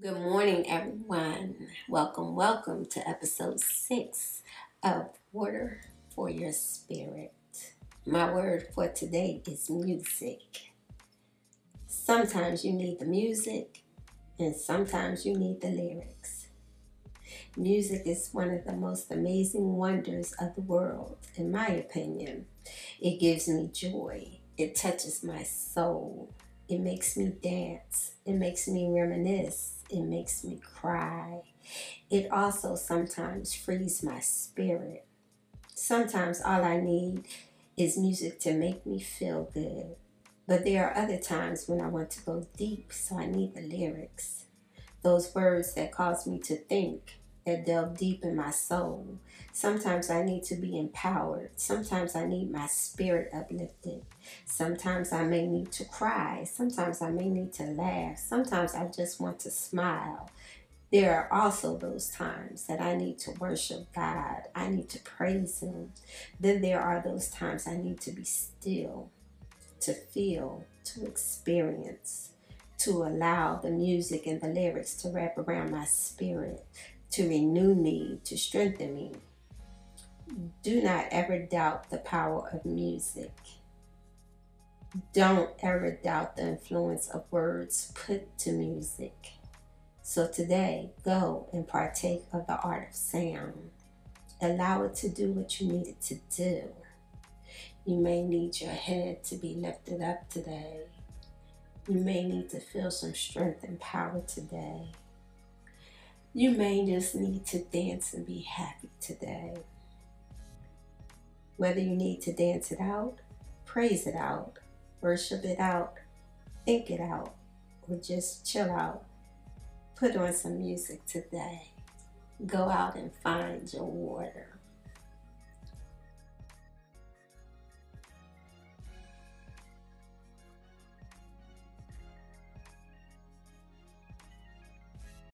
Good morning, everyone. Welcome, welcome to episode six of Water for Your Spirit. My word for today is music. Sometimes you need the music, and sometimes you need the lyrics. Music is one of the most amazing wonders of the world, in my opinion. It gives me joy, it touches my soul, it makes me dance, it makes me reminisce it makes me cry. It also sometimes frees my spirit. Sometimes all I need is music to make me feel good. But there are other times when I want to go deep, so I need the lyrics. Those words that cause me to think, that delve deep in my soul. Sometimes I need to be empowered. Sometimes I need my spirit uplifted. Sometimes I may need to cry. Sometimes I may need to laugh. Sometimes I just want to smile. There are also those times that I need to worship God. I need to praise Him. Then there are those times I need to be still, to feel, to experience, to allow the music and the lyrics to wrap around my spirit, to renew me, to strengthen me. Do not ever doubt the power of music. Don't ever doubt the influence of words put to music. So today, go and partake of the art of sound. Allow it to do what you need it to do. You may need your head to be lifted up today. You may need to feel some strength and power today. You may just need to dance and be happy today. Whether you need to dance it out, praise it out, worship it out, think it out, or just chill out, put on some music today. Go out and find your water.